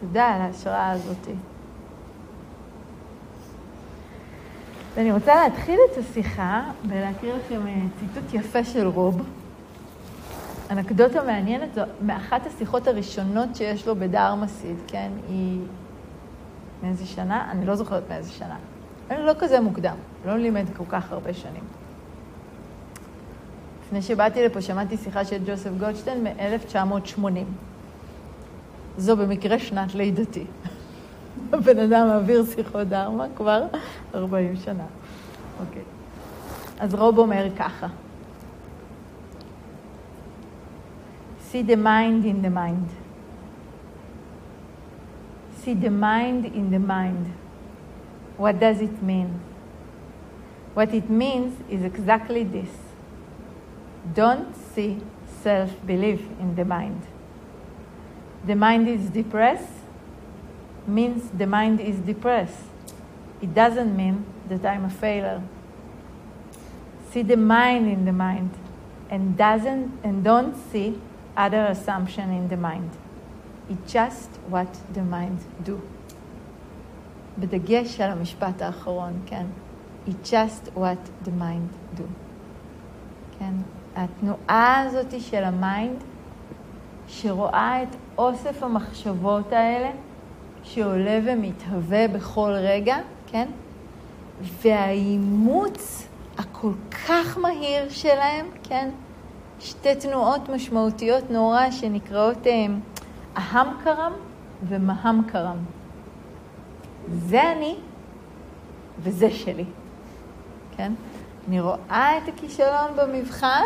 תודה על ההשראה הזאת. ואני רוצה להתחיל את השיחה ולהקריא לכם אה, ציטוט יפה של רוב. אנקדוטה מעניינת, זו מאחת השיחות הראשונות שיש לו בדארמה סיד, כן? היא מאיזה שנה? אני לא זוכרת מאיזה שנה. אני לא כזה מוקדם, לא לימד כל כך הרבה שנים. לפני שבאתי לפה שמעתי שיחה של ג'וסף גולדשטיין מ-1980. זו במקרה שנת לידתי. הבן אדם מעביר שיחות דרמה כבר 40 שנה. אוקיי. אז רוב אומר ככה. See the mind in the mind. See the mind in the mind. What does it mean? What it means is exactly this. Don't see self-belief in the mind. The mind is depressed means the mind is depressed. It doesn't mean that I'm a failure. See the mind in the mind and doesn't and don't see other assumption in the mind. It's just what the mind do. בדגש על המשפט האחרון, כן? It's just what the mind do. כן? התנועה הזאת של המיינד, שרואה את אוסף המחשבות האלה, שעולה ומתהווה בכל רגע, כן? והאימוץ הכל כך מהיר שלהם, כן? שתי תנועות משמעותיות נורא שנקראות הם, ahamkaram ו mamamkaram. זה אני וזה שלי, כן? אני רואה את הכישלון במבחן,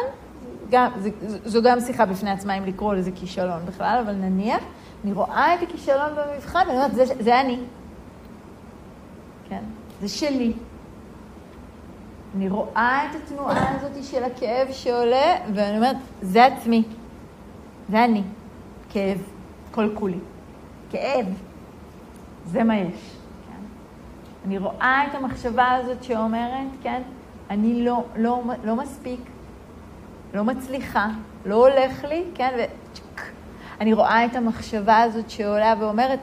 גם, זה, זו גם שיחה בפני עצמה אם לקרוא לזה כישלון בכלל, אבל נניח, אני רואה את הכישלון במבחן, ואני אומרת, זה, זה אני. כן, זה שלי. אני רואה את התנועה הזאת של הכאב שעולה, ואני אומרת, זה עצמי. זה אני. כאב, כל כולי. כאב, זה מה יש. כן? אני רואה את המחשבה הזאת שאומרת, כן, אני לא, לא, לא מספיק, לא מצליחה, לא הולך לי, כן, וצ'ק. אני רואה את המחשבה הזאת שעולה ואומרת,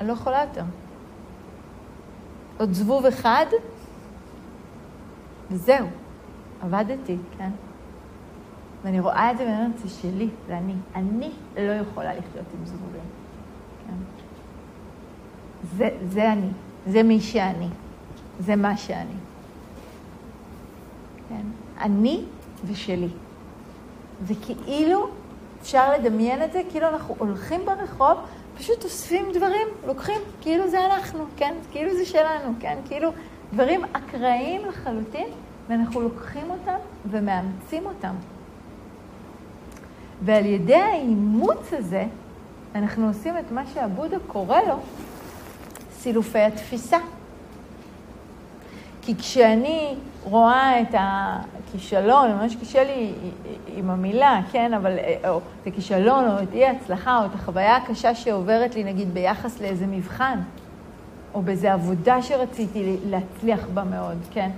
אני לא יכולה יותר. עוד זבוב אחד, וזהו, עבדתי, כן? ואני רואה את זה ואני אומרת, זה שלי, זה אני. אני לא יכולה לחיות עם זבובים, כן? זה, זה אני, זה מי שאני, זה מה שאני. כן? אני ושלי. וכאילו, אפשר לדמיין את זה, כאילו אנחנו הולכים ברחוב, פשוט אוספים דברים, לוקחים, כאילו זה אנחנו, כן? כאילו זה שלנו, כן? כאילו דברים אקראיים לחלוטין, ואנחנו לוקחים אותם ומאמצים אותם. ועל ידי האימוץ הזה, אנחנו עושים את מה שעבודה קורא לו סילופי התפיסה. כי כשאני רואה את הכישלון, ממש קשה לי עם המילה, כן, אבל, או את הכישלון, או את אי ההצלחה, או את החוויה הקשה שעוברת לי, נגיד, ביחס לאיזה מבחן, או באיזה עבודה שרציתי להצליח בה מאוד, כן,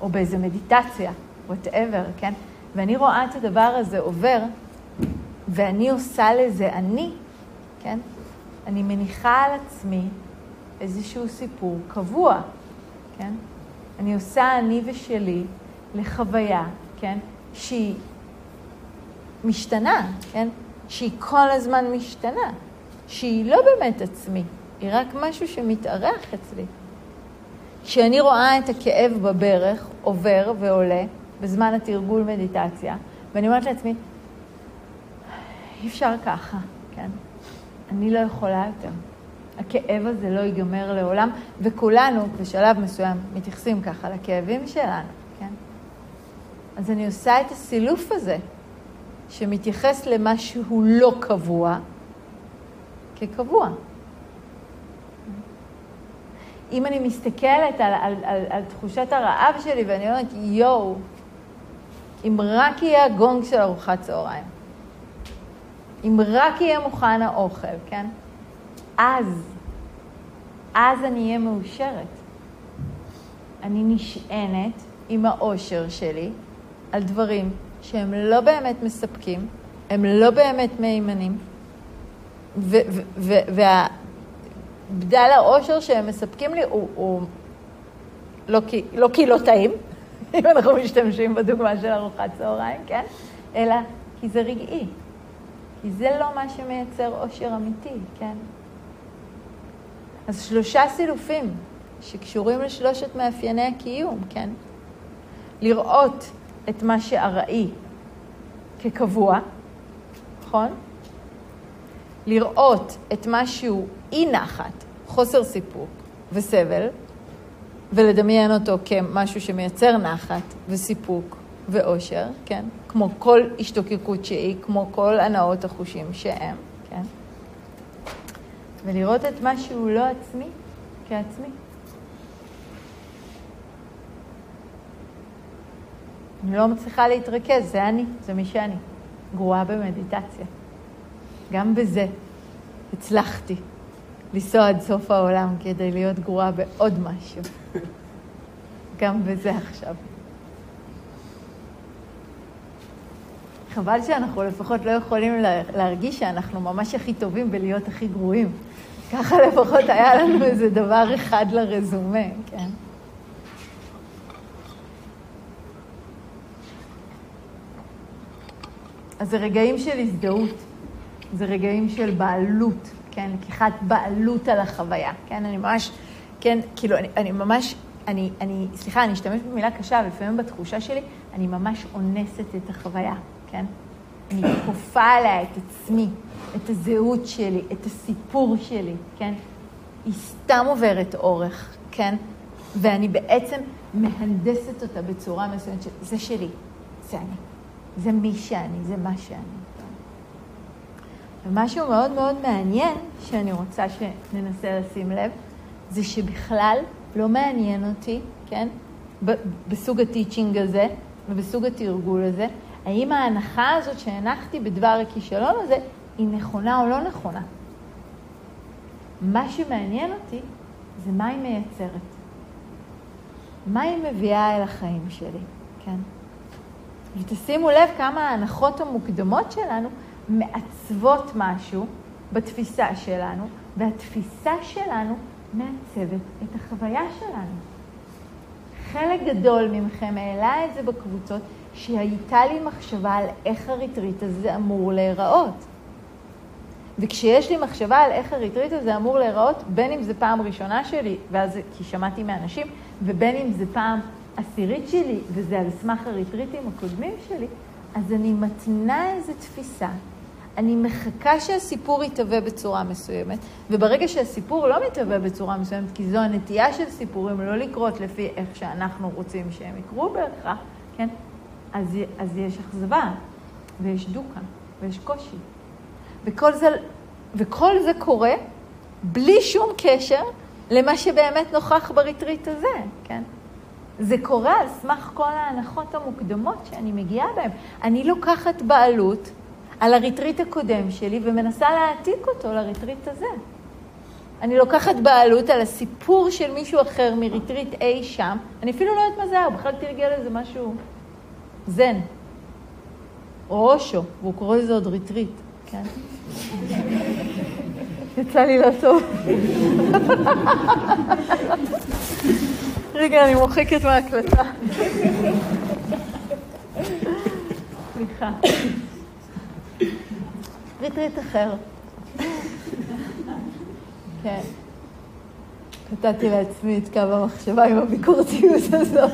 או באיזה מדיטציה, whatever, כן, ואני רואה את הדבר הזה עובר, ואני עושה לזה אני, כן, אני מניחה על עצמי איזשהו סיפור קבוע, כן? אני עושה אני ושלי לחוויה, כן? שהיא משתנה, כן? שהיא כל הזמן משתנה, שהיא לא באמת עצמי, היא רק משהו שמתארח אצלי. כשאני רואה את הכאב בברך עובר ועולה בזמן התרגול מדיטציה, ואני אומרת לעצמי, אי אפשר ככה, כן? אני לא יכולה יותר. הכאב הזה לא ייגמר לעולם, וכולנו בשלב מסוים מתייחסים ככה לכאבים שלנו? אז אני עושה את הסילוף הזה, שמתייחס למה שהוא לא קבוע, כקבוע. אם אני מסתכלת על, על, על, על תחושת הרעב שלי ואני אומרת, יואו, אם רק יהיה הגונג של ארוחת צהריים, אם רק יהיה מוכן האוכל, כן? אז, אז אני אהיה מאושרת. אני נשענת עם האושר שלי על דברים שהם לא באמת מספקים, הם לא באמת מהימנים, בדל האושר שהם מספקים לי הוא, הוא לא, כי, לא כי לא טעים, אם אנחנו משתמשים בדוגמה של ארוחת צהריים, כן? אלא כי זה רגעי. כי זה לא מה שמייצר אושר אמיתי, כן? אז שלושה סילופים שקשורים לשלושת מאפייני הקיום, כן? לראות את מה שארעי כקבוע, נכון? לראות את מה שהוא אי נחת, חוסר סיפוק וסבל, ולדמיין אותו כמשהו שמייצר נחת וסיפוק ואושר, כן? כמו כל השתוקקות שהיא, כמו כל הנאות החושים שהם, כן? ולראות את מה שהוא לא עצמי כעצמי. אני לא מצליחה להתרכז, זה אני, זה מי שאני. גרועה במדיטציה. גם בזה הצלחתי לנסוע עד סוף העולם כדי להיות גרועה בעוד משהו. גם בזה עכשיו. חבל שאנחנו לפחות לא יכולים להרגיש שאנחנו ממש הכי טובים בלהיות הכי גרועים. ככה לפחות היה לנו איזה דבר אחד לרזומה, כן? אז זה רגעים של הזדהות, זה רגעים של בעלות, כן? לקיחת בעלות על החוויה, כן? אני ממש, כן, כאילו, אני, אני ממש, אני, אני, סליחה, אני אשתמש במילה קשה, אבל לפעמים בתחושה שלי, אני ממש אונסת את החוויה, כן? אני כופה עליה את עצמי, את הזהות שלי, את הסיפור שלי, כן? היא סתם עוברת אורך, כן? ואני בעצם מהנדסת אותה בצורה מסוימת, זה שלי, זה אני. זה מי שאני, זה מה שאני. ומשהו מאוד מאוד מעניין שאני רוצה שננסה לשים לב, זה שבכלל לא מעניין אותי, כן, בסוג הטיצ'ינג הזה ובסוג התרגול הזה, האם ההנחה הזאת שהנחתי בדבר הכישלון הזה היא נכונה או לא נכונה. מה שמעניין אותי זה מה היא מייצרת. מה היא מביאה אל החיים שלי, כן? ותשימו לב כמה ההנחות המוקדמות שלנו מעצבות משהו בתפיסה שלנו, והתפיסה שלנו מעצבת את החוויה שלנו. חלק גדול מכם העלה את זה בקבוצות, שהייתה לי מחשבה על איך הריטריט הזה אמור להיראות. וכשיש לי מחשבה על איך הריטריט הזה אמור להיראות, בין אם זה פעם ראשונה שלי, ואז כי שמעתי מאנשים, ובין אם זה פעם עשירית שלי, וזה על סמך הריטריטים הקודמים שלי, אז אני מתנה איזו תפיסה. אני מחכה שהסיפור יתהווה בצורה מסוימת, וברגע שהסיפור לא מתהווה בצורה מסוימת, כי זו הנטייה של סיפורים לא לקרות לפי איך שאנחנו רוצים שהם יקרו בהכרח, כן? אז, אז יש אכזבה, ויש דוקה, ויש קושי. וכל זה, וכל זה קורה בלי שום קשר למה שבאמת נוכח בריטריט הזה, כן? זה קורה על סמך כל ההנחות המוקדמות שאני מגיעה בהן. אני לוקחת בעלות על הריטריט הקודם שלי ומנסה להעתיק אותו לריטריט הזה. אני לוקחת בעלות על הסיפור של מישהו אחר מריטריט אי שם, אני אפילו לא יודעת מה זה היה, הוא בכלל תרגל איזה משהו זן, או אושו, והוא קורא לזה עוד ריטריט, כן? יצא לי לא טוב. רגע, אני מוחקת מההקלטה. סליחה. ריטריט אחר. כן. קטעתי לעצמי את קו המחשבה עם הביקורתיות הזאת.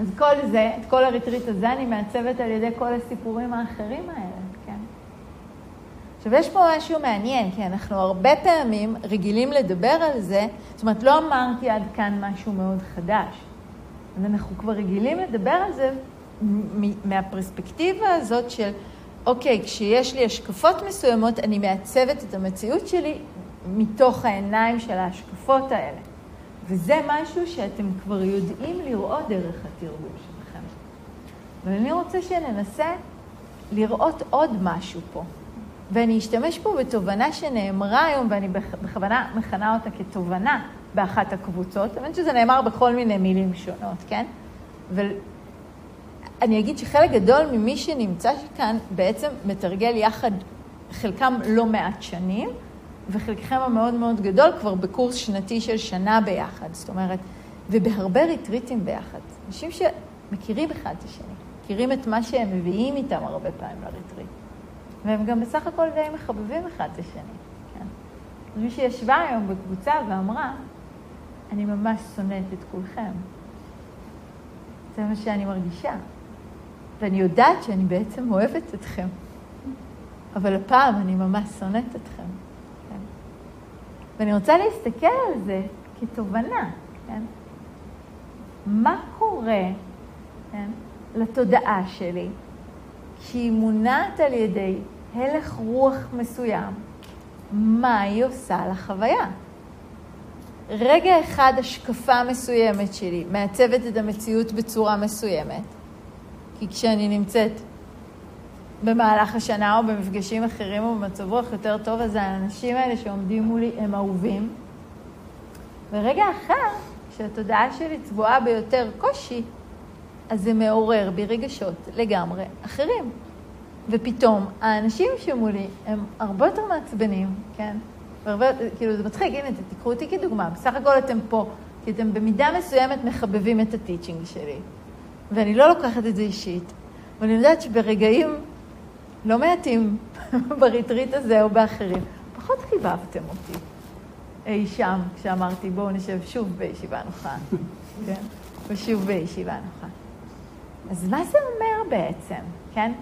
אז כל זה, את כל הריטריט הזה, אני מעצבת על ידי כל הסיפורים האחרים האלה. עכשיו, יש פה משהו מעניין, כי אנחנו הרבה פעמים רגילים לדבר על זה, זאת אומרת, לא אמרתי עד כאן משהו מאוד חדש. אז אנחנו כבר רגילים לדבר על זה מהפרספקטיבה הזאת של, אוקיי, כשיש לי השקפות מסוימות, אני מעצבת את המציאות שלי מתוך העיניים של ההשקפות האלה. וזה משהו שאתם כבר יודעים לראות דרך התרגול שלכם. ואני רוצה שננסה לראות עוד משהו פה. ואני אשתמש פה בתובנה שנאמרה היום, ואני בכוונה מכנה אותה כתובנה באחת הקבוצות. האמת שזה נאמר בכל מיני מילים שונות, כן? ואני אגיד שחלק גדול ממי שנמצא כאן בעצם מתרגל יחד חלקם לא מעט שנים, וחלקכם המאוד מאוד גדול כבר בקורס שנתי של שנה ביחד, זאת אומרת, ובהרבה ריטריטים ביחד. אנשים שמכירים אחד את השני, מכירים את מה שהם מביאים איתם הרבה פעמים לריטריט. והם גם בסך הכל די מחבבים אחד את השני. כן? מי שישבה היום בקבוצה ואמרה, אני ממש שונאת את כולכם. זה מה שאני מרגישה. ואני יודעת שאני בעצם אוהבת אתכם. אבל הפעם אני ממש שונאת אתכם. כן? ואני רוצה להסתכל על זה כתובנה, כן? מה קורה כן, לתודעה שלי כשהיא מונעת על ידי הלך רוח מסוים, מה היא עושה לחוויה? רגע אחד השקפה מסוימת שלי מעצבת את המציאות בצורה מסוימת, כי כשאני נמצאת במהלך השנה או במפגשים אחרים או במצב רוח יותר טוב, אז האנשים האלה שעומדים מולי הם אהובים. ורגע אחר, כשהתודעה שלי צבועה ביותר קושי, אז זה מעורר בי רגשות לגמרי אחרים. ופתאום האנשים שמולי הם הרבה יותר מעצבנים, כן? והרבה, כאילו, זה מצחיק, הנה, תיקחו אותי כדוגמה. בסך הכל אתם פה, כי אתם במידה מסוימת מחבבים את הטיצ'ינג שלי. ואני לא לוקחת את זה אישית. ואני יודעת שברגעים לא מעטים בריטריט הזה או באחרים, פחות חיבבתם אותי אי שם, כשאמרתי בואו נשב שוב בישיבה נוחה, כן? ושוב בישיבה נוחה. אז מה זה אומר בעצם, כן?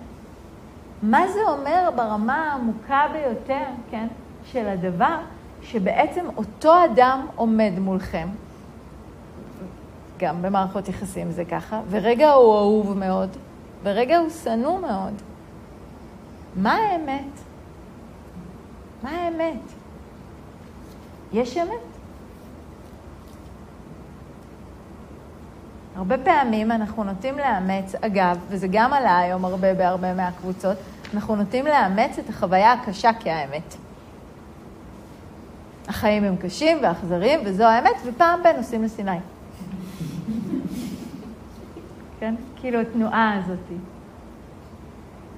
מה זה אומר ברמה העמוקה ביותר, כן, של הדבר, שבעצם אותו אדם עומד מולכם, גם במערכות יחסים זה ככה, ורגע הוא אהוב מאוד, ורגע הוא שנוא מאוד. מה האמת? מה האמת? יש אמת? הרבה פעמים אנחנו נוטים לאמץ, אגב, וזה גם עלה היום הרבה בהרבה מהקבוצות, אנחנו נוטים לאמץ את החוויה הקשה כהאמת. החיים הם קשים ואכזריים, וזו האמת, ופעם בין נוסעים לסיני. כן? כאילו התנועה הזאת.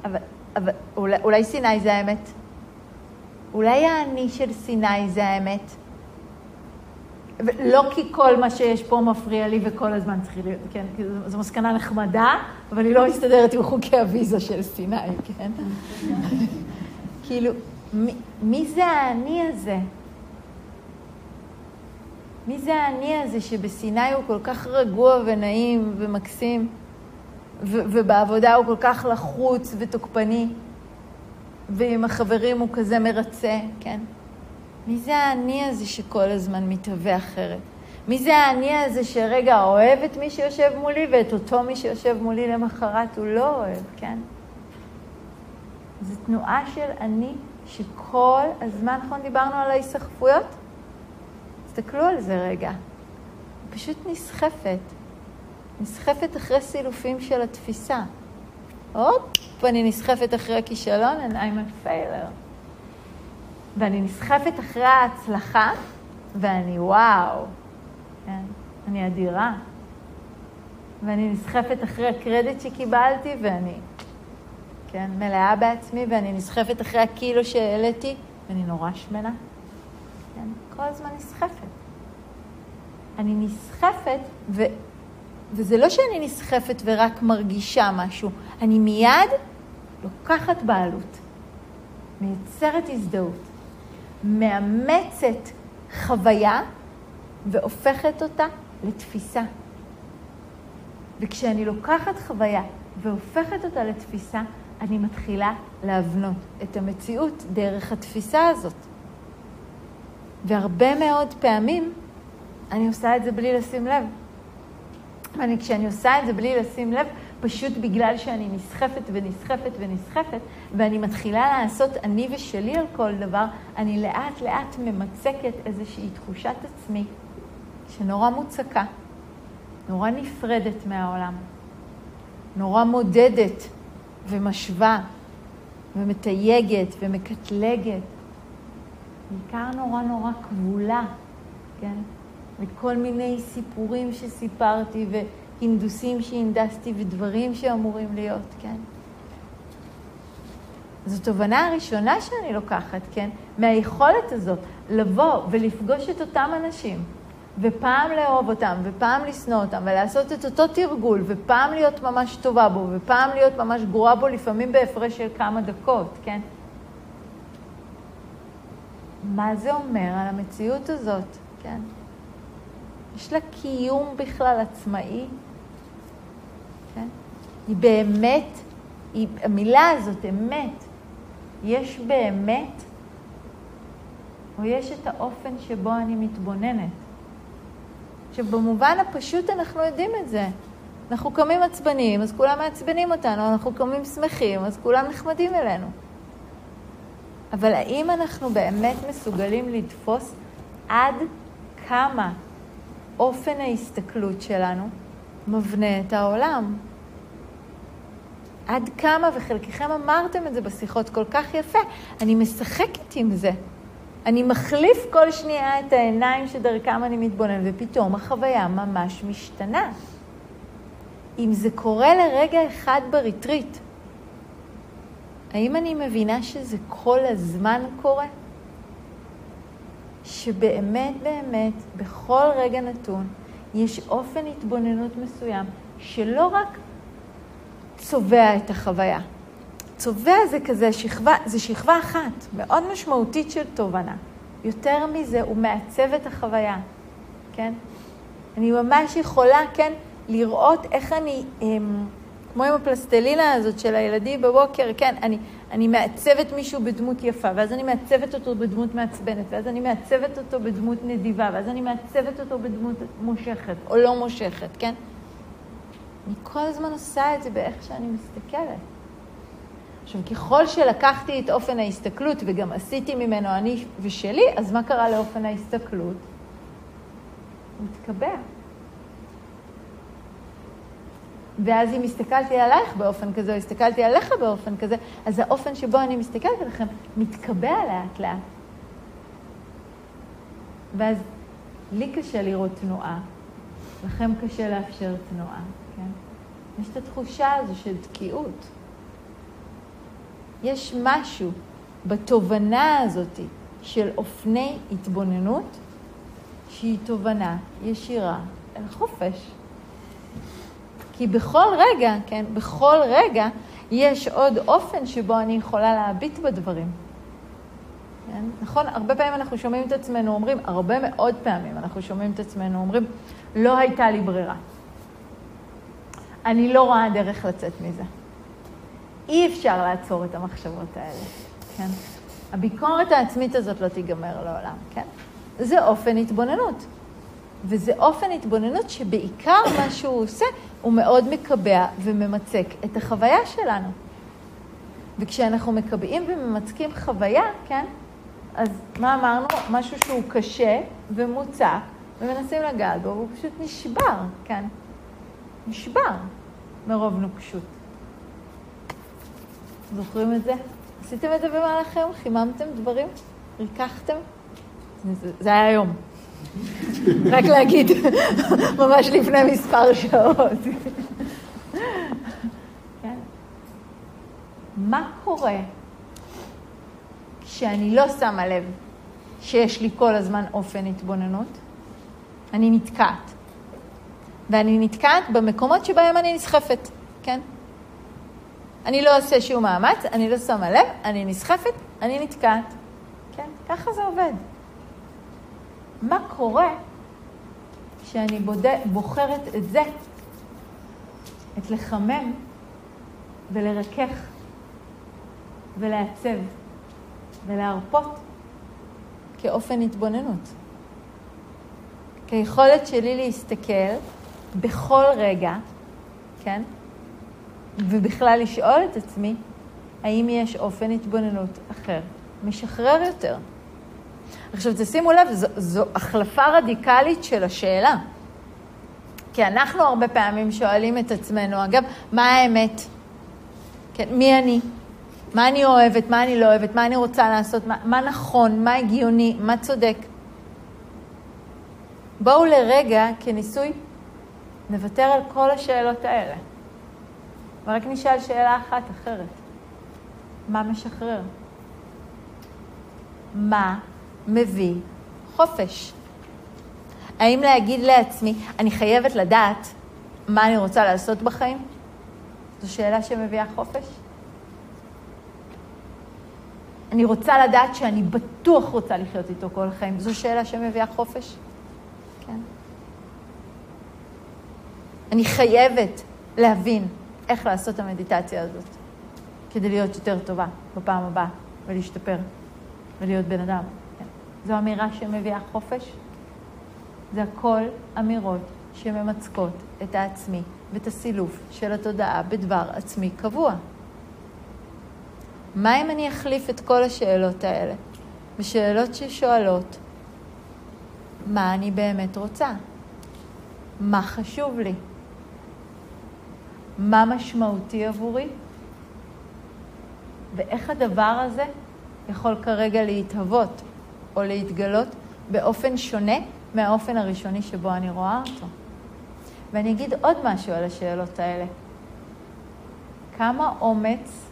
אבל, אבל אולי, אולי סיני זה האמת? אולי האני של סיני זה האמת? לא כי כל מה שיש פה מפריע לי וכל הזמן צריך להיות, כן, זו מסקנה נחמדה, אבל היא לא מסתדרת עם חוקי הוויזה של סיני, כן? כאילו, מי, מי זה האני הזה? מי זה האני הזה שבסיני הוא כל כך רגוע ונעים ומקסים, ו- ובעבודה הוא כל כך לחוץ ותוקפני, ועם החברים הוא כזה מרצה, כן? מי זה האני הזה שכל הזמן מתהווה אחרת? מי זה האני הזה שרגע אוהב את מי שיושב מולי ואת אותו מי שיושב מולי למחרת הוא לא אוהב, כן? זו תנועה של אני שכל הזמן, נכון דיברנו על ההיסחפויות? תסתכלו על זה רגע. היא פשוט נסחפת. נסחפת אחרי סילופים של התפיסה. הופ, ואני נסחפת אחרי הכישלון, and I'm a failure. ואני נסחפת אחרי ההצלחה, ואני וואו, כן, אני אדירה. ואני נסחפת אחרי הקרדיט שקיבלתי, ואני, כן, מלאה בעצמי, ואני נסחפת אחרי הקילו שהעליתי, ואני נורא שמנה. כן, כל הזמן נסחפת. אני נסחפת, ו... וזה לא שאני נסחפת ורק מרגישה משהו, אני מיד לוקחת בעלות, מייצרת הזדהות. מאמצת חוויה והופכת אותה לתפיסה. וכשאני לוקחת חוויה והופכת אותה לתפיסה, אני מתחילה להבנות את המציאות דרך התפיסה הזאת. והרבה מאוד פעמים אני עושה את זה בלי לשים לב. ואני, כשאני עושה את זה בלי לשים לב, פשוט בגלל שאני נסחפת ונסחפת ונסחפת, ואני מתחילה לעשות אני ושלי על כל דבר, אני לאט לאט ממצקת איזושהי תחושת עצמי שנורא מוצקה, נורא נפרדת מהעולם, נורא מודדת ומשווה ומתייגת ומקטלגת, בעיקר נורא נורא כבולה, כן? מכל מיני סיפורים שסיפרתי ו... הינדוסים שהנדסתי ודברים שאמורים להיות, כן? זו תובנה הראשונה שאני לוקחת, כן? מהיכולת הזאת לבוא ולפגוש את אותם אנשים, ופעם לאהוב אותם, ופעם לשנוא אותם, ולעשות את אותו תרגול, ופעם להיות ממש טובה בו, ופעם להיות ממש גרועה בו, לפעמים בהפרש של כמה דקות, כן? מה זה אומר על המציאות הזאת, כן? יש לה קיום בכלל עצמאי? היא באמת, היא, המילה הזאת, אמת, יש באמת, או יש את האופן שבו אני מתבוננת. עכשיו, במובן הפשוט אנחנו יודעים את זה. אנחנו קמים עצבניים, אז כולם מעצבנים אותנו, אנחנו קמים שמחים, אז כולם נחמדים אלינו. אבל האם אנחנו באמת מסוגלים לתפוס עד כמה אופן ההסתכלות שלנו מבנה את העולם? עד כמה, וחלקכם אמרתם את זה בשיחות כל כך יפה, אני משחקת עם זה. אני מחליף כל שנייה את העיניים שדרכם אני מתבונן, ופתאום החוויה ממש משתנה. אם זה קורה לרגע אחד בריטריט, האם אני מבינה שזה כל הזמן קורה? שבאמת באמת, בכל רגע נתון, יש אופן התבוננות מסוים שלא רק צובע את החוויה. צובע זה כזה שכבה, זה שכבה אחת, מאוד משמעותית של תובנה. יותר מזה, הוא מעצב את החוויה, כן? אני ממש יכולה, כן, לראות איך אני, הם, כמו עם הפלסטלינה הזאת של הילדים בבוקר, כן, אני, אני מעצבת מישהו בדמות יפה, ואז אני מעצבת אותו בדמות מעצבנת, ואז אני מעצבת אותו בדמות נדיבה, ואז אני מעצבת אותו בדמות מושכת או לא מושכת, כן? אני כל הזמן עושה את זה באיך שאני מסתכלת. עכשיו, ככל שלקחתי את אופן ההסתכלות וגם עשיתי ממנו אני ושלי, אז מה קרה לאופן ההסתכלות? הוא התקבע. ואז אם הסתכלתי עלייך באופן כזה, או הסתכלתי עליך באופן כזה, אז האופן שבו אני מסתכלת עליכם מתקבע לאט לאט. ואז לי קשה לראות תנועה, לכם קשה לאפשר תנועה. יש את התחושה הזו של תקיעות. יש משהו בתובנה הזאת של אופני התבוננות, שהיא תובנה ישירה אל חופש. כי בכל רגע, כן, בכל רגע יש עוד אופן שבו אני יכולה להביט בדברים. כן? נכון? הרבה פעמים אנחנו שומעים את עצמנו אומרים, הרבה מאוד פעמים אנחנו שומעים את עצמנו אומרים, לא הייתה לי ברירה. אני לא רואה דרך לצאת מזה. אי אפשר לעצור את המחשבות האלה, כן? הביקורת העצמית הזאת לא תיגמר לעולם, כן? זה אופן התבוננות. וזה אופן התבוננות שבעיקר מה שהוא עושה, הוא מאוד מקבע וממצק את החוויה שלנו. וכשאנחנו מקבעים וממצקים חוויה, כן? אז מה אמרנו? משהו שהוא קשה ומוצק, ומנסים לגעת בו, והוא פשוט נשבר, כן? נשבר מרוב נוקשות. זוכרים את זה? עשיתם את זה במהלך היום? חיממתם דברים? ריככתם? זה, היה היום. רק להגיד, ממש לפני מספר שעות. כן? מה קורה כשאני לא שמה לב שיש לי כל הזמן אופן התבוננות? אני נתקעת. ואני נתקעת במקומות שבהם אני נסחפת, כן? אני לא עושה שום מאמץ, אני לא שמה לב, אני נסחפת, אני נתקעת. כן? ככה זה עובד. מה קורה כשאני בוחרת את זה, את לחמם ולרכך ולעצב ולהרפות כאופן התבוננות? כיכולת שלי להסתכל בכל רגע, כן? ובכלל לשאול את עצמי, האם יש אופן התבוננות אחר, משחרר יותר. עכשיו, תשימו לב, זו, זו החלפה רדיקלית של השאלה. כי אנחנו הרבה פעמים שואלים את עצמנו, אגב, מה האמת? כן, מי אני? מה אני אוהבת, מה אני לא אוהבת, מה אני רוצה לעשות, מה, מה נכון, מה הגיוני, מה צודק. בואו לרגע, כניסוי נוותר על כל השאלות האלה. ורק נשאל שאלה אחת אחרת. מה משחרר? מה מביא חופש? האם להגיד לעצמי, אני חייבת לדעת מה אני רוצה לעשות בחיים? זו שאלה שמביאה חופש? אני רוצה לדעת שאני בטוח רוצה לחיות איתו כל החיים. זו שאלה שמביאה חופש? כן. אני חייבת להבין איך לעשות את המדיטציה הזאת כדי להיות יותר טובה בפעם הבאה ולהשתפר ולהיות בן אדם. כן. זו אמירה שמביאה חופש? זה הכל אמירות שממצקות את העצמי ואת הסילוף של התודעה בדבר עצמי קבוע. מה אם אני אחליף את כל השאלות האלה בשאלות ששואלות מה אני באמת רוצה? מה חשוב לי? מה משמעותי עבורי? ואיך הדבר הזה יכול כרגע להתהוות או להתגלות באופן שונה מהאופן הראשוני שבו אני רואה אותו. ואני אגיד עוד משהו על השאלות האלה. כמה אומץ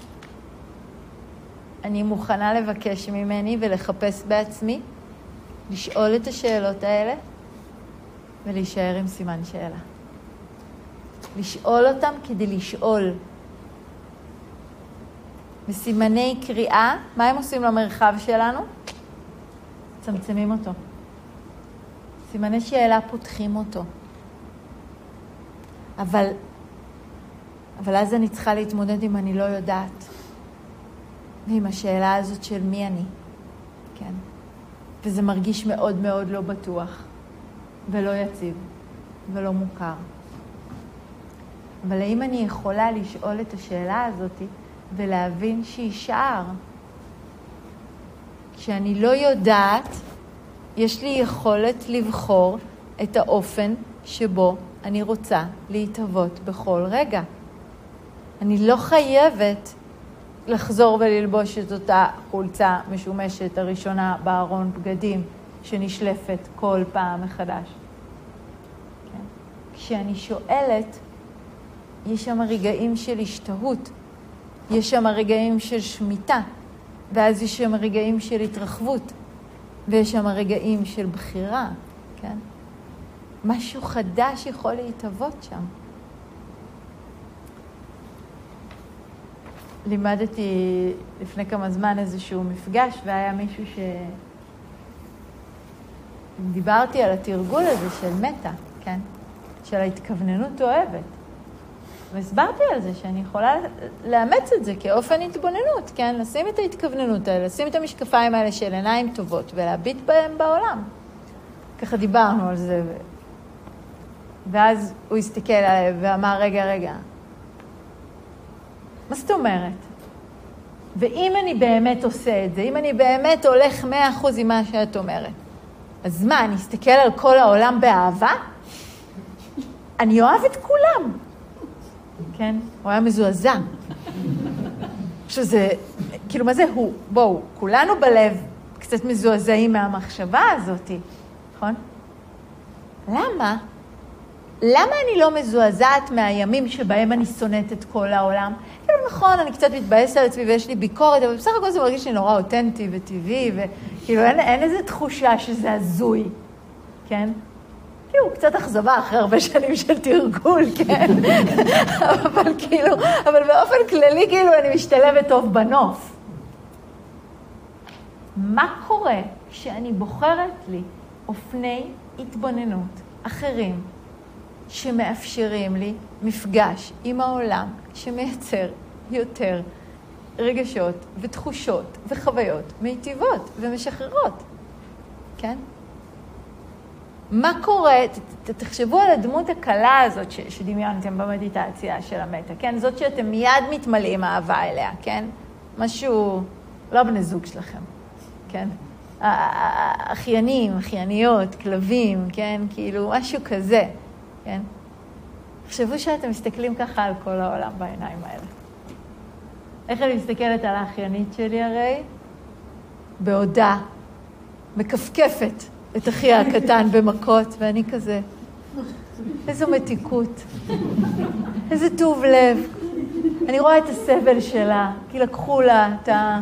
אני מוכנה לבקש ממני ולחפש בעצמי, לשאול את השאלות האלה ולהישאר עם סימן שאלה. לשאול אותם כדי לשאול. וסימני קריאה, מה הם עושים למרחב שלנו? מצמצמים אותו. סימני שאלה פותחים אותו. אבל, אבל אז אני צריכה להתמודד אם אני לא יודעת. ועם השאלה הזאת של מי אני, כן? וזה מרגיש מאוד מאוד לא בטוח, ולא יציב, ולא מוכר. אבל האם אני יכולה לשאול את השאלה הזאת ולהבין שהיא שער? כשאני לא יודעת, יש לי יכולת לבחור את האופן שבו אני רוצה להתהוות בכל רגע. אני לא חייבת לחזור וללבוש את אותה חולצה משומשת הראשונה בארון בגדים שנשלפת כל פעם מחדש. כן? כשאני שואלת, יש שם רגעים של השתהות, יש שם רגעים של שמיטה, ואז יש שם רגעים של התרחבות, ויש שם רגעים של בחירה, כן? משהו חדש יכול להתהוות שם. לימדתי לפני כמה זמן איזשהו מפגש, והיה מישהו ש... דיברתי על התרגול הזה של מטה, כן? של ההתכווננות אוהבת. והסברתי על זה שאני יכולה לאמץ את זה כאופן התבוננות, כן? לשים את ההתכווננות האלה, לשים את המשקפיים האלה של עיניים טובות ולהביט בהם בעולם. ככה דיברנו על זה. ו... ואז הוא הסתכל עליי ואמר, רגע, רגע, מה זאת אומרת? ואם אני באמת עושה את זה, אם אני באמת הולך מאה אחוז עם מה שאת אומרת, אז מה, אני אסתכל על כל העולם באהבה? אני אוהב את כולם. כן? הוא היה מזועזע. שזה, כאילו, מה זה הוא? בואו, כולנו בלב קצת מזועזעים מהמחשבה הזאת, נכון? למה? למה אני לא מזועזעת מהימים שבהם אני שונאת את כל העולם? כאילו, נכון, אני קצת מתבאסת על עצמי ויש לי ביקורת, אבל בסך הכל זה מרגיש לי נורא אותנטי וטבעי, וכאילו אין, אין איזו תחושה שזה הזוי, כן? כאילו, קצת אכזבה אחרי הרבה שנים של תרגול, כן? אבל כאילו, אבל באופן כללי, כאילו, אני משתלבת טוב בנוף. מה קורה כשאני בוחרת לי אופני התבוננות אחרים שמאפשרים לי מפגש עם העולם שמייצר יותר רגשות ותחושות וחוויות מיטיבות ומשחררות, כן? מה קורה, ת, ת, תחשבו על הדמות הקלה הזאת ש, שדמיינתם במדיטציה של המטה, כן? זאת שאתם מיד מתמלאים אהבה אליה, כן? משהו, לא בני זוג שלכם, כן? אחיינים, אחייניות, כלבים, כן? כאילו, משהו כזה. כן? תחשבו שאתם מסתכלים ככה על כל העולם בעיניים האלה. איך אני מסתכלת על האחיינית שלי הרי? בעודה, מכפכפת את אחיה הקטן במכות, ואני כזה, איזו מתיקות, איזה טוב לב, אני רואה את הסבל שלה, כי לקחו לה את ה...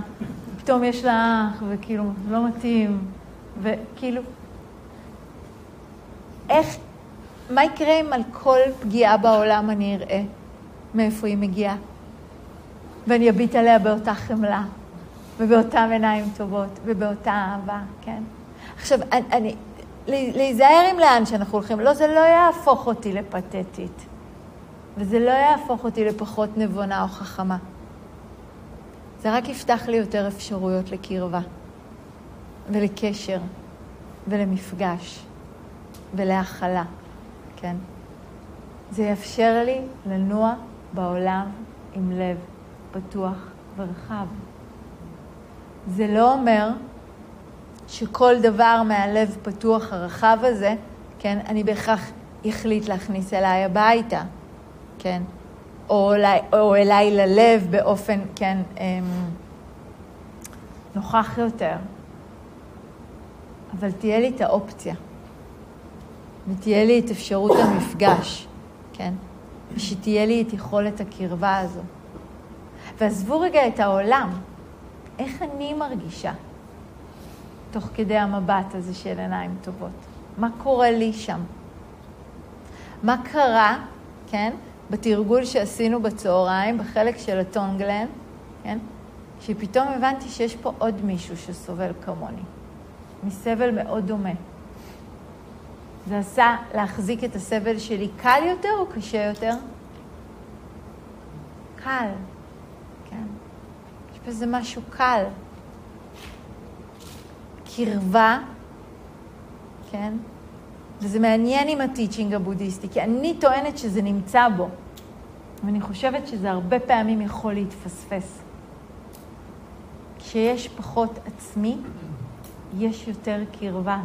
פתאום יש לה אח, וכאילו, לא מתאים, וכאילו... איך, מה יקרה אם על כל פגיעה בעולם אני אראה מאיפה היא מגיעה? ואני אביט עליה באותה חמלה, ובאותן עיניים טובות, ובאותה אהבה, כן? עכשיו, אני, אני להיזהר עם לאן שאנחנו הולכים. לא, זה לא יהפוך אותי לפתטית, וזה לא יהפוך אותי לפחות נבונה או חכמה. זה רק יפתח לי יותר אפשרויות לקרבה, ולקשר, ולמפגש, ולהכלה, כן? זה יאפשר לי לנוע בעולם עם לב פתוח ורחב. זה לא אומר שכל דבר מהלב פתוח הרחב הזה, כן, אני בהכרח אחליט להכניס אליי הביתה, כן, או, אליי, או אליי ללב באופן, כן, אמ, נוכח יותר. אבל תהיה לי את האופציה, ותהיה לי את אפשרות המפגש, כן, ושתהיה לי את יכולת הקרבה הזו. ועזבו רגע את העולם, איך אני מרגישה תוך כדי המבט הזה של עיניים טובות? מה קורה לי שם? מה קרה, כן, בתרגול שעשינו בצהריים, בחלק של הטונגלן, כן, שפתאום הבנתי שיש פה עוד מישהו שסובל כמוני, מסבל מאוד דומה. זה עשה להחזיק את הסבל שלי קל יותר או קשה יותר? קל. וזה משהו קל. קרבה, כן? וזה מעניין עם הטיצ'ינג הבודהיסטי, כי אני טוענת שזה נמצא בו, ואני חושבת שזה הרבה פעמים יכול להתפספס. כשיש פחות עצמי, יש יותר קרבה.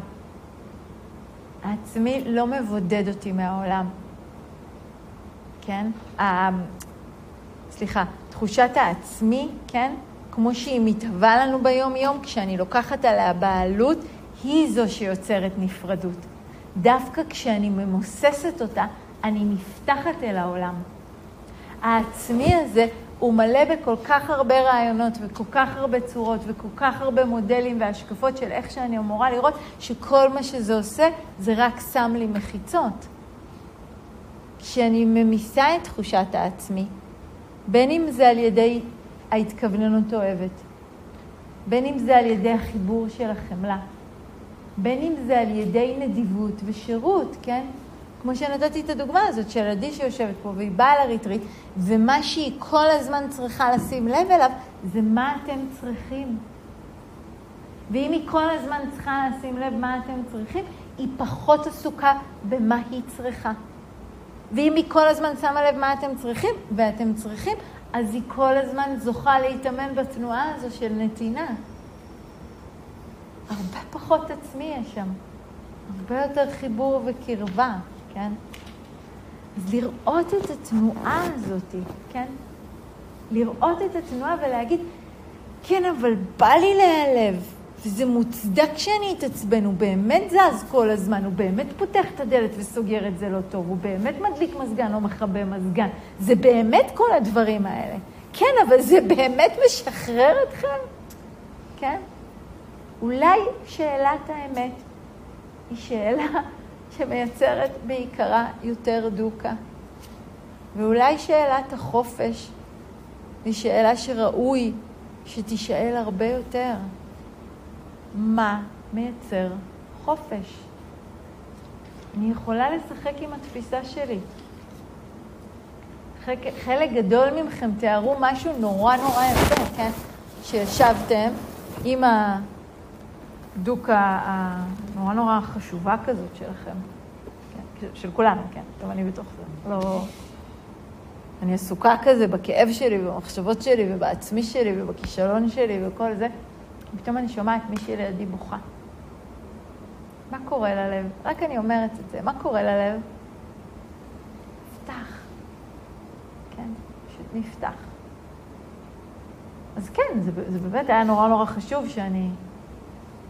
העצמי לא מבודד אותי מהעולם, כן? סליחה, תחושת העצמי, כן? כמו שהיא מתהווה לנו ביום-יום, כשאני לוקחת עליה בעלות, היא זו שיוצרת נפרדות. דווקא כשאני ממוססת אותה, אני נפתחת אל העולם. העצמי הזה הוא מלא בכל כך הרבה רעיונות וכל כך הרבה צורות וכל כך הרבה מודלים והשקפות של איך שאני אמורה לראות, שכל מה שזה עושה זה רק שם לי מחיצות. כשאני ממיסה את תחושת העצמי, בין אם זה על ידי ההתכווננות אוהבת, בין אם זה על ידי החיבור של החמלה, בין אם זה על ידי נדיבות ושירות, כן? כמו שנתתי את הדוגמה הזאת של עדי שיושבת פה והיא באה לריטריט, ומה שהיא כל הזמן צריכה לשים לב אליו זה מה אתם צריכים. ואם היא כל הזמן צריכה לשים לב מה אתם צריכים, היא פחות עסוקה במה היא צריכה. ואם היא כל הזמן שמה לב מה אתם צריכים, ואתם צריכים, אז היא כל הזמן זוכה להתאמן בתנועה הזו של נתינה. הרבה פחות עצמי יש שם. הרבה יותר חיבור וקרבה, כן? אז לראות את התנועה הזאת, כן? לראות את התנועה ולהגיד, כן, אבל בא לי להיעלב. וזה מוצדק שאני אתעצבן, הוא באמת זז כל הזמן, הוא באמת פותח את הדלת וסוגר את זה לא טוב, הוא באמת מדליק מזגן או מכבה מזגן. זה באמת כל הדברים האלה. כן, אבל זה באמת משחרר אתכם? כן? אולי שאלת האמת היא שאלה שמייצרת בעיקרה יותר דוקה. ואולי שאלת החופש היא שאלה שראוי שתישאל הרבה יותר. מה מייצר חופש. אני יכולה לשחק עם התפיסה שלי. חלק גדול מכם תיארו משהו נורא נורא יפה, כן? שישבתם עם הדוקה הנורא נורא חשובה כזאת שלכם, כן? של כולנו, כן? גם אני בתוך זה. לא... אני עסוקה כזה בכאב שלי, במחשבות שלי, ובעצמי שלי, ובכישלון שלי, וכל זה. ופתאום אני שומעת מישהי לידי בוכה. מה קורה ללב? רק אני אומרת את זה, מה קורה ללב? נפתח. כן, פשוט נפתח. אז כן, זה, זה באמת היה נורא נורא חשוב שאני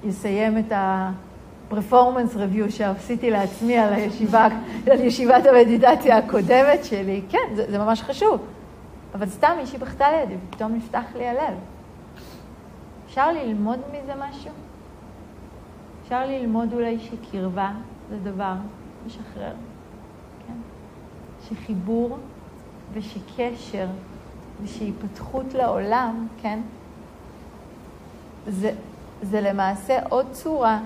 אסיים את ה-performance review שעשיתי לעצמי על, הישיבה, על ישיבת המדיטציה הקודמת שלי. כן, זה, זה ממש חשוב. אבל סתם מישהי בכתה לידי, ופתאום נפתח לי הלב. אפשר ללמוד מזה משהו? אפשר ללמוד אולי שקרבה זה דבר משחרר, כן? שחיבור ושקשר ושהיפתחות לעולם, כן? זה, זה למעשה עוד צורה,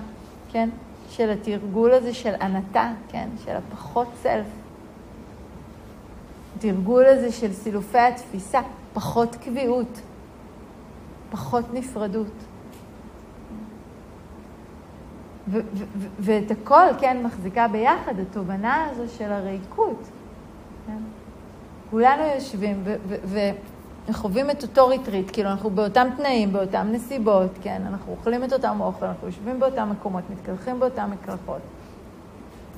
כן? של התרגול הזה של ענתה, כן? של הפחות סלף. התרגול הזה של סילופי התפיסה, פחות קביעות, פחות נפרדות. ואת הכל, כן, מחזיקה ביחד, התובנה הזו של הריקות. כן? כולנו יושבים וחווים את אותו ריטריט, כאילו אנחנו באותם תנאים, באותם נסיבות, כן, אנחנו אוכלים את אותם אוכל, אנחנו יושבים באותם מקומות, מתקלחים באותם מקלחות.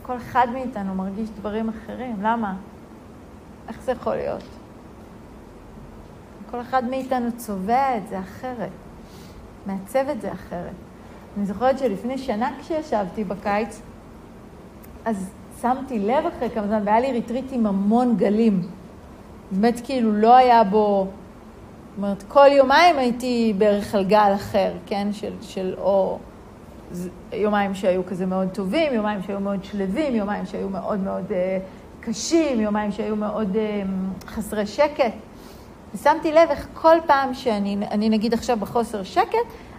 כל אחד מאיתנו מרגיש דברים אחרים, למה? איך זה יכול להיות? כל אחד מאיתנו צובע את זה אחרת, מעצב את זה אחרת. אני זוכרת שלפני שנה כשישבתי בקיץ, אז שמתי לב אחרי כמה זמן, והיה לי ריטריט עם המון גלים. באמת כאילו לא היה בו, זאת אומרת, כל יומיים הייתי בערך על גל אחר, כן? של, של או יומיים שהיו כזה מאוד טובים, יומיים שהיו מאוד שלווים, יומיים שהיו מאוד מאוד uh, קשים, יומיים שהיו מאוד uh, חסרי שקט. ושמתי לב איך כל פעם שאני, אני נגיד עכשיו בחוסר שקט,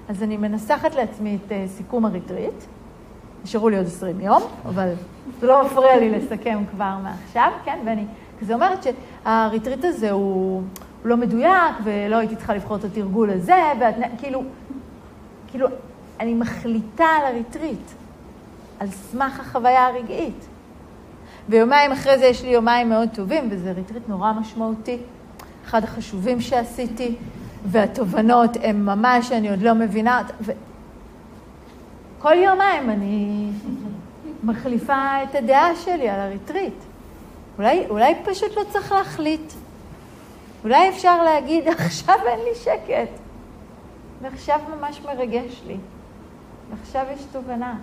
אז אני מנסחת לעצמי את uh, סיכום הריטריט. נשארו לי עוד 20 יום, אבל זה לא מפריע לי לסכם כבר מעכשיו, כן? ואני כזה אומרת שהריטריט הזה הוא, הוא לא מדויק, ולא הייתי צריכה לבחור את התרגול הזה, ואת, כאילו, כאילו, אני מחליטה על הריטריט, על סמך החוויה הרגעית. ויומיים אחרי זה יש לי יומיים מאוד טובים, וזה ריטריט נורא משמעותי. אחד החשובים שעשיתי, והתובנות הן ממש, אני עוד לא מבינה, ו... כל יומיים אני מחליפה את הדעה שלי על הריטריט. אולי, אולי פשוט לא צריך להחליט. אולי אפשר להגיד, עכשיו אין לי שקט, ועכשיו ממש מרגש לי, ועכשיו יש תובנה.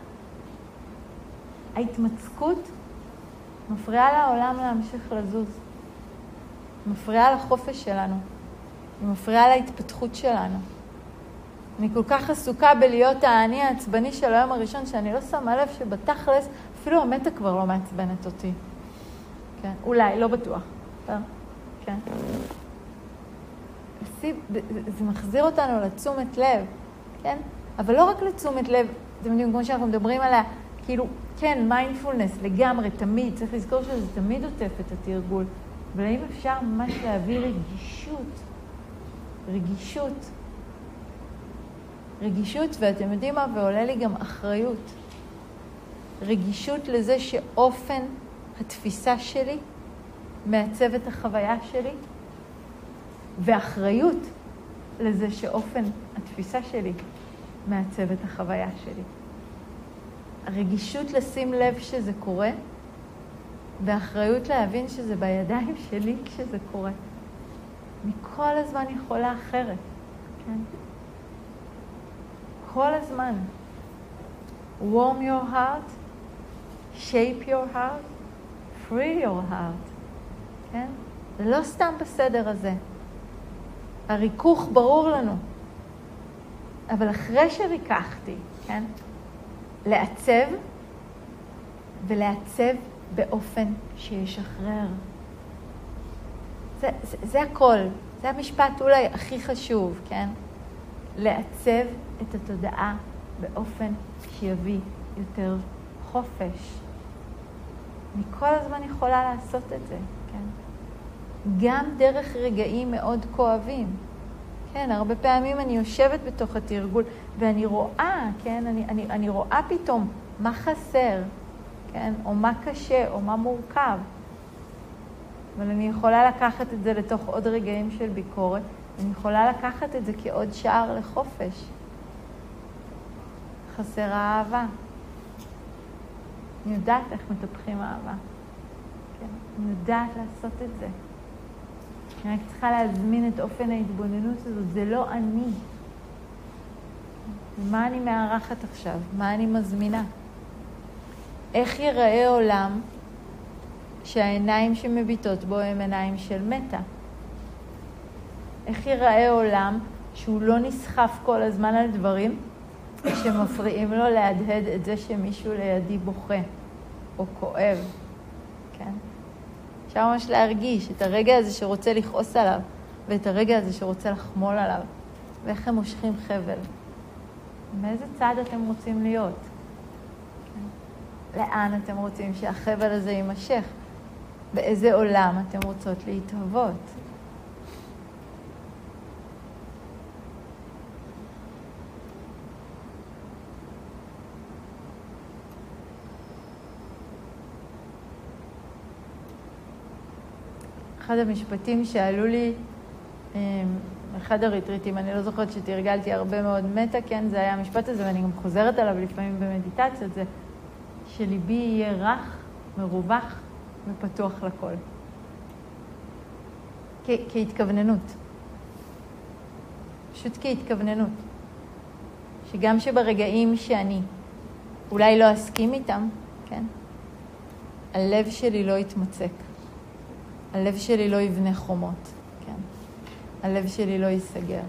ההתמצקות מפריעה לעולם להמשיך לזוז. מפריעה לחופש שלנו. היא מפריעה להתפתחות שלנו. אני כל כך עסוקה בלהיות האני העצבני של היום הראשון, שאני לא שמה לב שבתכלס אפילו המתה כבר לא מעצבנת אותי. כן, אולי, לא בטוח. כן. זה מחזיר אותנו לתשומת לב, כן? אבל לא רק לתשומת לב, אתם יודעים, כמו שאנחנו מדברים עליה, כאילו, כן, מיינדפולנס לגמרי, תמיד, צריך לזכור שזה תמיד עוטף את התרגול. אבל האם אפשר ממש להביא רגישות? רגישות. רגישות, ואתם יודעים מה? ועולה לי גם אחריות. רגישות לזה שאופן התפיסה שלי מעצב את החוויה שלי, ואחריות לזה שאופן התפיסה שלי מעצב את החוויה שלי. הרגישות לשים לב שזה קורה, ואחריות להבין שזה בידיים שלי כשזה קורה. אני כל הזמן יכולה אחרת, כן? כל הזמן. warm your heart, shape your heart, free your heart, כן? זה לא סתם בסדר הזה. הריכוך ברור לנו. אבל אחרי שריככתי, כן? לעצב ולעצב באופן שישחרר. זה, זה, זה הכל. זה המשפט אולי הכי חשוב, כן? לעצב את התודעה באופן שיביא יותר חופש. אני כל הזמן יכולה לעשות את זה, כן? גם דרך רגעים מאוד כואבים. כן, הרבה פעמים אני יושבת בתוך התרגול ואני רואה, כן, אני, אני, אני רואה פתאום מה חסר, כן, או מה קשה, או מה מורכב. אבל אני יכולה לקחת את זה לתוך עוד רגעים של ביקורת, אני יכולה לקחת את זה כעוד שער לחופש. חסרה אהבה. אני יודעת איך מטפחים אהבה. כן, אני יודעת לעשות את זה. אני רק צריכה להזמין את אופן ההתבוננות הזאת, זה לא אני. מה אני מארחת עכשיו? מה אני מזמינה? איך ייראה עולם שהעיניים שמביטות בו הן עיניים של מתה? איך ייראה עולם שהוא לא נסחף כל הזמן על דברים שמפריעים לו להדהד את זה שמישהו לידי בוכה או כואב, כן? אפשר ממש להרגיש את הרגע הזה שרוצה לכעוס עליו ואת הרגע הזה שרוצה לחמול עליו, ואיך הם מושכים חבל. מאיזה צד אתם רוצים להיות? לאן אתם רוצים שהחבל הזה יימשך? באיזה עולם אתם רוצות להתהוות? אחד המשפטים שעלו לי, אמ, אחד הריטריטים, אני לא זוכרת שתרגלתי הרבה מאוד מטה, כן, זה היה המשפט הזה, ואני גם חוזרת עליו לפעמים במדיטציות, זה שליבי יהיה רך, מרווח ופתוח לכל. כ- כהתכווננות. פשוט כהתכווננות. שגם שברגעים שאני אולי לא אסכים איתם, כן, הלב שלי לא יתמצק. הלב שלי לא יבנה חומות, כן? הלב שלי לא ייסגר,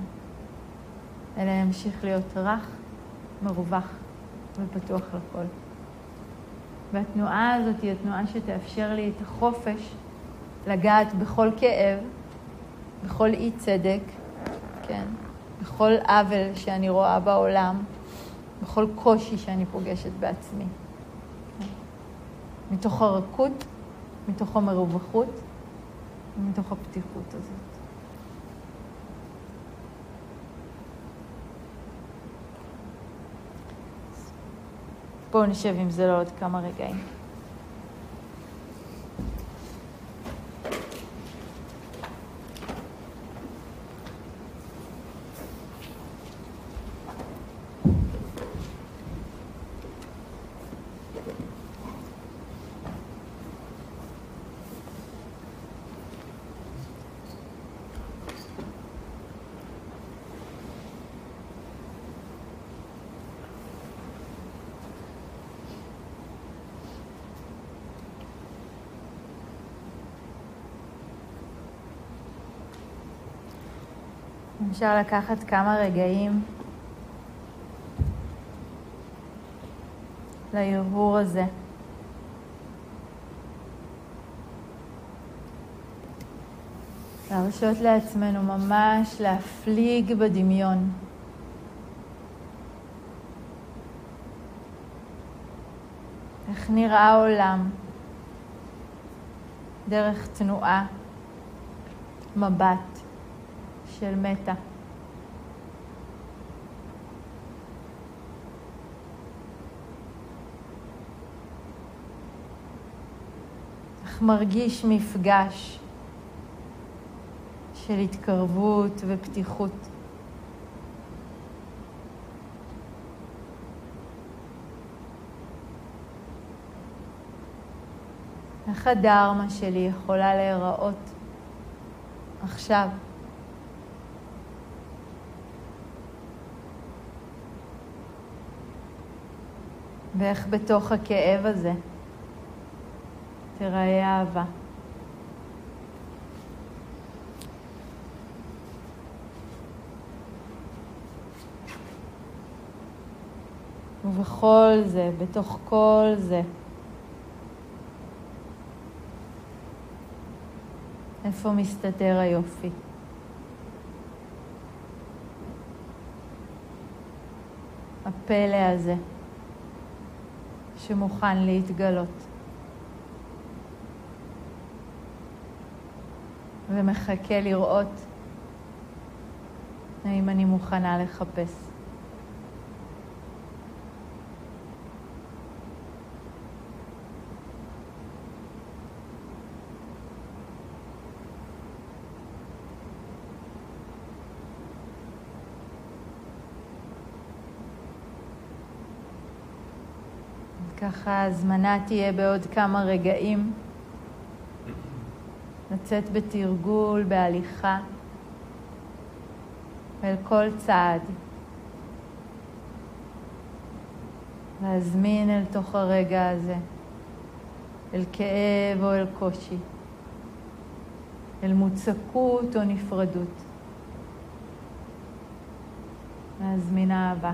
אלא ימשיך להיות רך, מרווח ופתוח לכל. והתנועה הזאת היא התנועה שתאפשר לי את החופש לגעת בכל כאב, בכל אי צדק, כן? בכל עוול שאני רואה בעולם, בכל קושי שאני פוגשת בעצמי. מתוך הרכות, מתוך המרווחות, מתוך הפתיחות הזאת. בואו נשב עם זה לעוד כמה רגעים. אפשר לקחת כמה רגעים להרהור הזה. להרשות לעצמנו ממש להפליג בדמיון. איך נראה עולם דרך תנועה, מבט. של מטה. איך מרגיש מפגש של התקרבות ופתיחות. איך הדרמה שלי יכולה להיראות עכשיו? ואיך בתוך הכאב הזה תיראה אהבה. ובכל זה, בתוך כל זה, איפה מסתתר היופי? הפלא הזה. שמוכן להתגלות. ומחכה לראות האם אני מוכנה לחפש. ככה ההזמנה תהיה בעוד כמה רגעים לצאת בתרגול, בהליכה, אל כל צעד. להזמין אל תוך הרגע הזה, אל כאב או אל קושי, אל מוצקות או נפרדות, להזמין אהבה.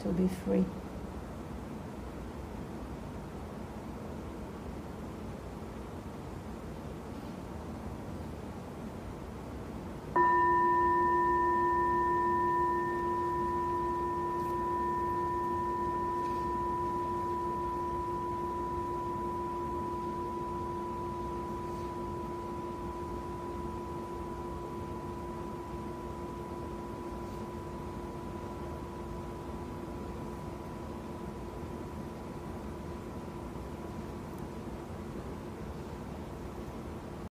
to be free.